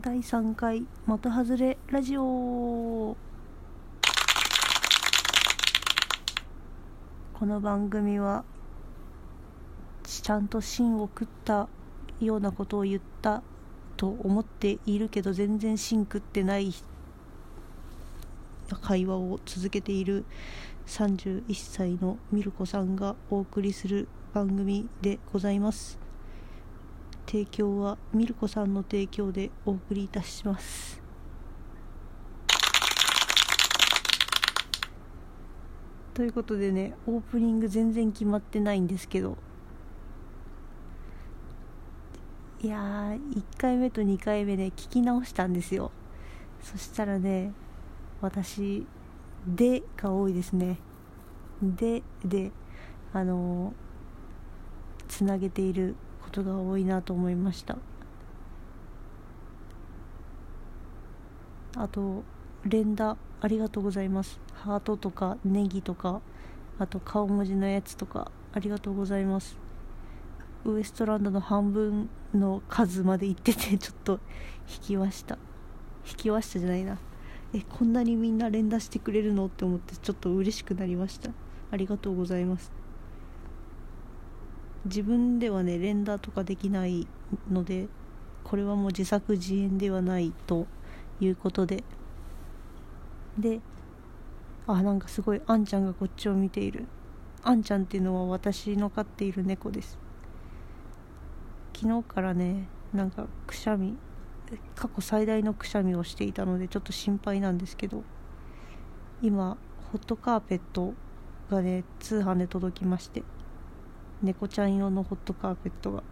第3回的外れラジオ。この番組はちゃんと芯を食ったようなことを言ったと思っているけど全然芯食ってない会話を続けている31歳のミルコさんがお送りする番組でございます。提供はミルコさんの提供でお送りいたします。ということでねオープニング全然決まってないんですけど。いやー1回目と2回目ね聞き直したんですよ。そしたらね私「で」が多いですね「で」であのつなげていることが多いなと思いました。あと連打ありがとうございます。ハートとかネギとかあと顔文字のやつとかありがとうございます。ウエストランドの半分の数まで行ってて ちょっと引きました。引きましたじゃないな。えこんなにみんな連打してくれるの？って思ってちょっと嬉しくなりました。ありがとうございます。自分ではね連打とかできないのでこれはもう自作自演ではないということで。であなんかすごいあんちゃんがこっちを見ている。あんちゃんっていうのは私の飼っている猫です。昨日からねなんかくしゃみ過去最大のくしゃみをしていたのでちょっと心配なんですけど今ホットカーペットがね通販で届きまして。猫ちゃん用のホットカーペットが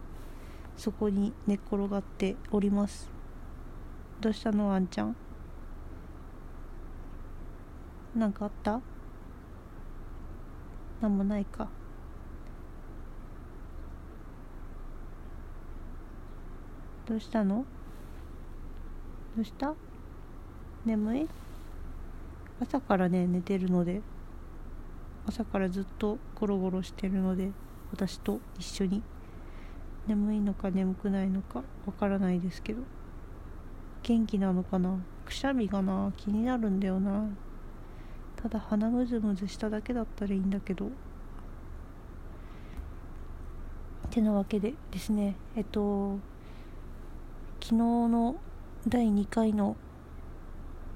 そこに寝っ転がっております。どうしたのあんちゃん？なんかあった？なんもないか。どうしたの？どうした？眠い？朝からね寝てるので。朝からずっとゴロゴロしてるので。私と一緒に。眠いのか眠くないのかわからないですけど。元気なのかな？くしゃみがな？気になるんだよな。ただ鼻むずむずしただけだったらいいんだけど。てなわけでですねえっと昨日の第2回の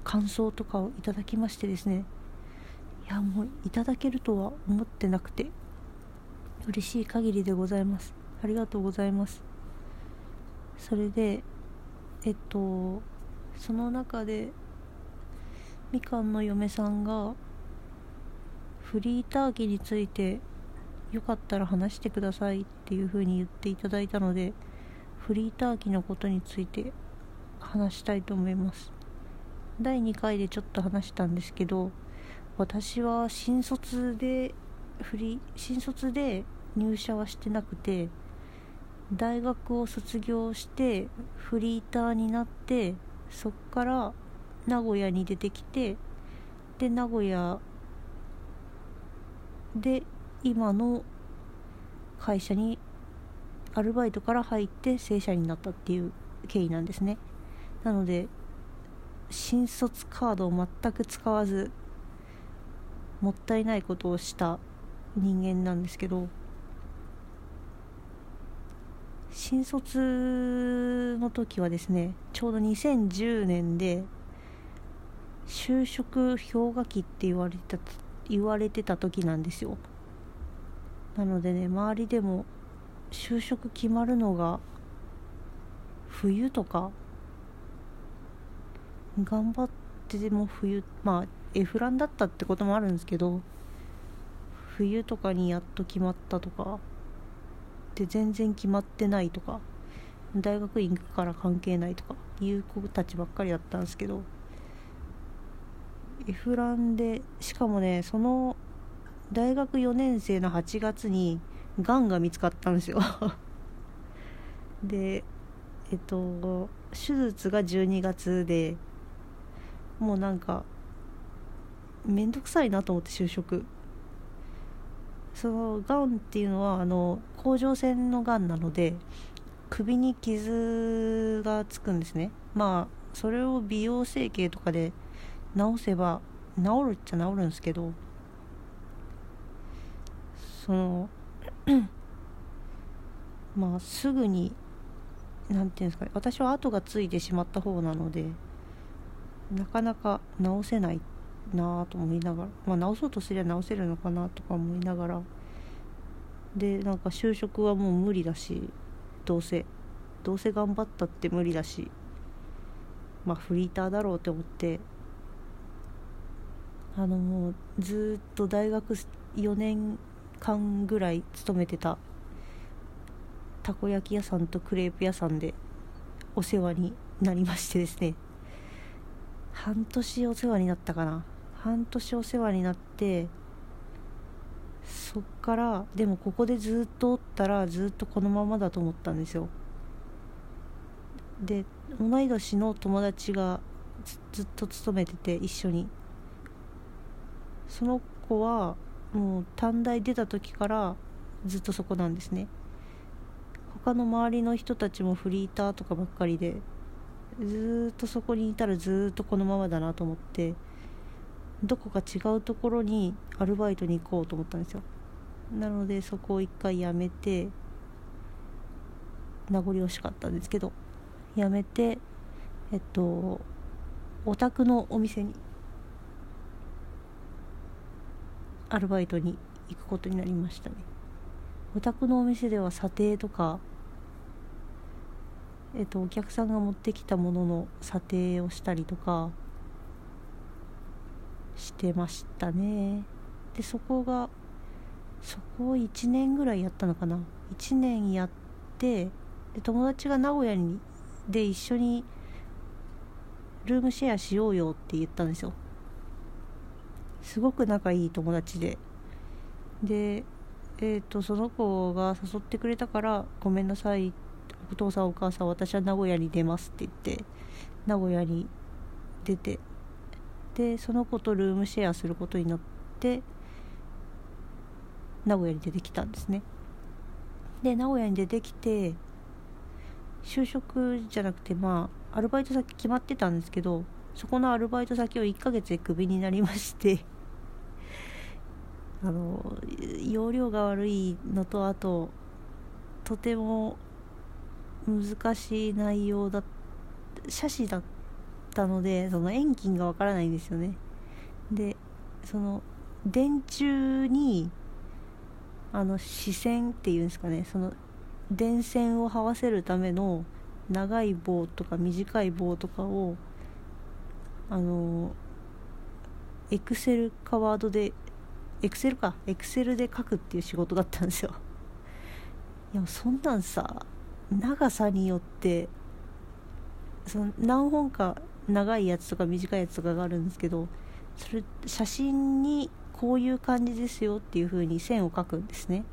感想とかをいただきましてですね。いやもういただけるとは思ってなくて。嬉しい限りでございます。ありがとうございます。それでえっとその中でみかんの嫁さんがフリーター機についてよかったら話してくださいっていう風に言っていただいたのでフリーター機のことについて話したいと思います。第2回でちょっと話したんですけど私は新卒でフリー新卒で入社はしてなくて大学を卒業してフリーターになってそっから名古屋に出てきてで名古屋で今の会社にアルバイトから入って正社員になったっていう経緯なんですね。なので新卒カードを全く使わずもったいないことをした人間なんですけど新卒の時はですねちょうど2010年で就職氷河期って言われた言われてた時なんですよ。なのでね周りでも就職決まるのが冬とか頑張ってでも冬まあエフランだったってこともあるんですけど冬とかにやっと決まったとかで全然決まってないとか大学院行くから関係ないとかいう子たちばっかりだったんですけどエフランでしかもねその大学4年生の8月にがんが見つかったんですよ。でえっと手術が12月でもうなんか面倒くさいなと思って就職。そのがんっていうのはあの甲状腺のがんなので首に傷がつくんですね。まあそれを美容整形とかで治せば治るっちゃ治るんですけどその まあすぐに何て言うんですかね私は後がついてしまった方なのでなかなか治せない。っなあと思いながら、まあ、治そうとすりゃ治せるのかなとか思いながらでなんか就職はもう無理だしどうせどうせ頑張ったって無理だしまあフリーターだろうって思ってあのもうずっと大学4年間ぐらい勤めてたたこ焼き屋さんとクレープ屋さんでお世話になりましてですね。半年お世話になったかな。半年お世話になってそっからでもここでずっとおったらずっとこのままだと思ったんですよ。で同い年の友達がずっと勤めてて一緒に。その子はもう短大出た時からずっとそこなんですね。他の周りの人たちもフリーターとかばっかりでずっとそこにいたらずっとこのままだなと思ってどこか違うところにアルバイトに行こうと思ったんですよ。なのでそこを一回辞めて名残惜しかったんですけど辞めてえっとお宅のお店にアルバイトに行くことになりましたね。お宅のお店では査定とかえっとお客さんが持ってきたものの査定をしたりとかしてましたね。でそこがそこを1年ぐらいやったのかな。1年やってで友達が名古屋にで一緒にルームシェアしようよって言ったんですよ。すごく仲いい友達で。でえー、とその子が誘ってくれたから「ごめんなさい。お父さんお母さん私は名古屋に出ます」って言って名古屋に出てでその子とルームシェアすることになって名古屋に出てきたんですね。で名古屋に出てきて就職じゃなくてまあアルバイト先決まってたんですけどそこのアルバイト先を1ヶ月でクビになりまして あの容量が悪いのとあととても難しい内容だ写真だったのでその遠近がわからないんですよね。でその電柱にあの視線っていうんですかね。その電線を這わせるための長い棒とか短い棒とかをあのエクセルかワードでエクセルか。エクセルで書くっていう仕事だったんですよ。いやそんなんさ長さによってその何本か長いやつとか短いやつとかがあるんですけどそれ写真にこういう感じですよっていう風に線を描くんですね。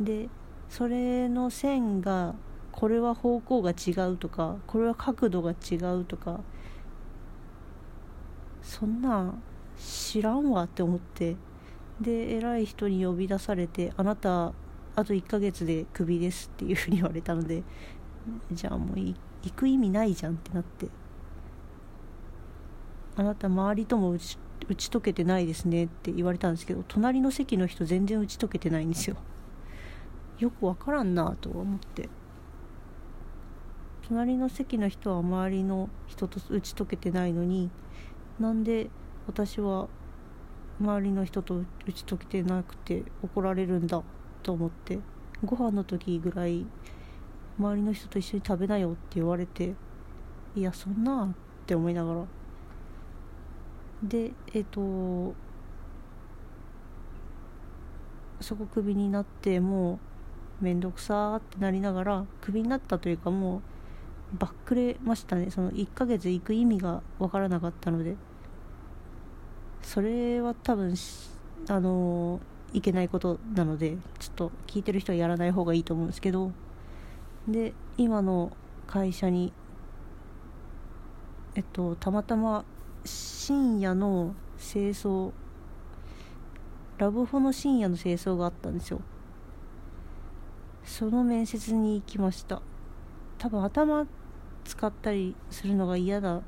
でそれの線がこれは方向が違うとかこれは角度が違うとかそんなん知らんわって思ってで偉い人に呼び出されて「あなたあと1ヶ月でクビです」っていうふうに言われたのでじゃあもう行く意味ないじゃんってなって。あなた周りとも打ち打ち解けてないですねって言われたんですけど隣の席の人全然打ち解けてないんですよ。よくわからんなと思って。隣の席の人は周りの人と打ち解けてないのになんで私は周りの人と打ち解けてなくて怒られるんだと思ってご飯の時ぐらい周りの人と一緒に食べなよって言われていやそんなって思いながらでえっ、ー、とそこクビになってもう面倒くさーってなりながらクビになったというかもうバックれましたね。その1ヶ月行く意味が分からなかったので。それは多分あのいけないことなのでちょっと聞いてる人はやらない方がいいと思うんですけど。で今の会社にえっとたまたま深夜の清掃ラブホの深夜の清掃があったんですよ。その面接に行きました。多分頭使ったりするのが嫌だ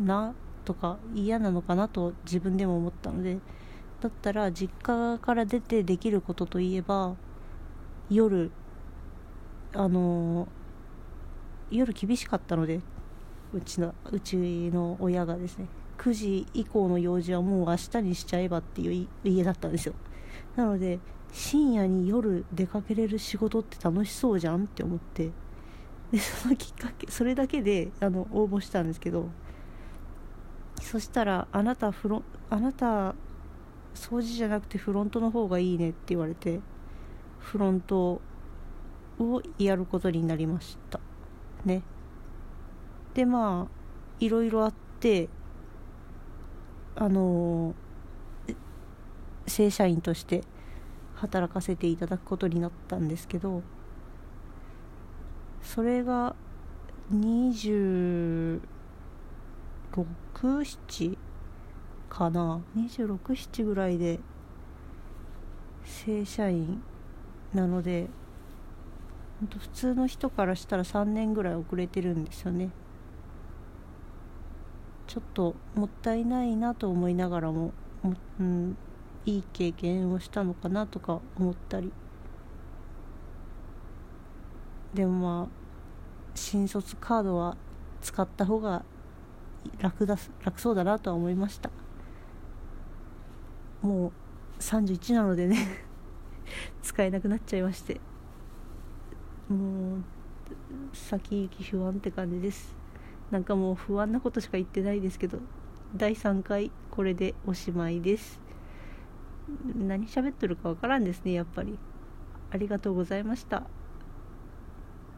なとか嫌なのかなと自分でも思ったのでだったら実家から出てできることといえば夜あの夜厳しかったのでうちのうちの親がですね9時以降の用事はもう明日にしちゃえばっていう家だったんですよ。なので深夜に夜出かけれる仕事って楽しそうじゃんって思ってでそのきっかけそれだけであの応募したんですけどそしたらあなたフロあなた掃除じゃなくてフロントの方がいいねって言われてフロントをやることになりました。ね。でまあいろいろあってあの正社員として働かせていただくことになったんですけどそれが267かな？267ぐらいで正社員なので普通の人からしたら3年ぐらい遅れてるんですよね。ちょっともったいないなと思いながらもも、うん、いい経験をしたのかなとか思ったり。でもまあ新卒カードは使った方が楽だ楽そうだなとは思いました。もう31なのでね 使えなくなっちゃいまして。もう先行き不安って感じです。なんかもう不安なことしか言ってないですけど第3回これでおしまいです。何喋っとるかわからんですねやっぱり。ありがとうございました。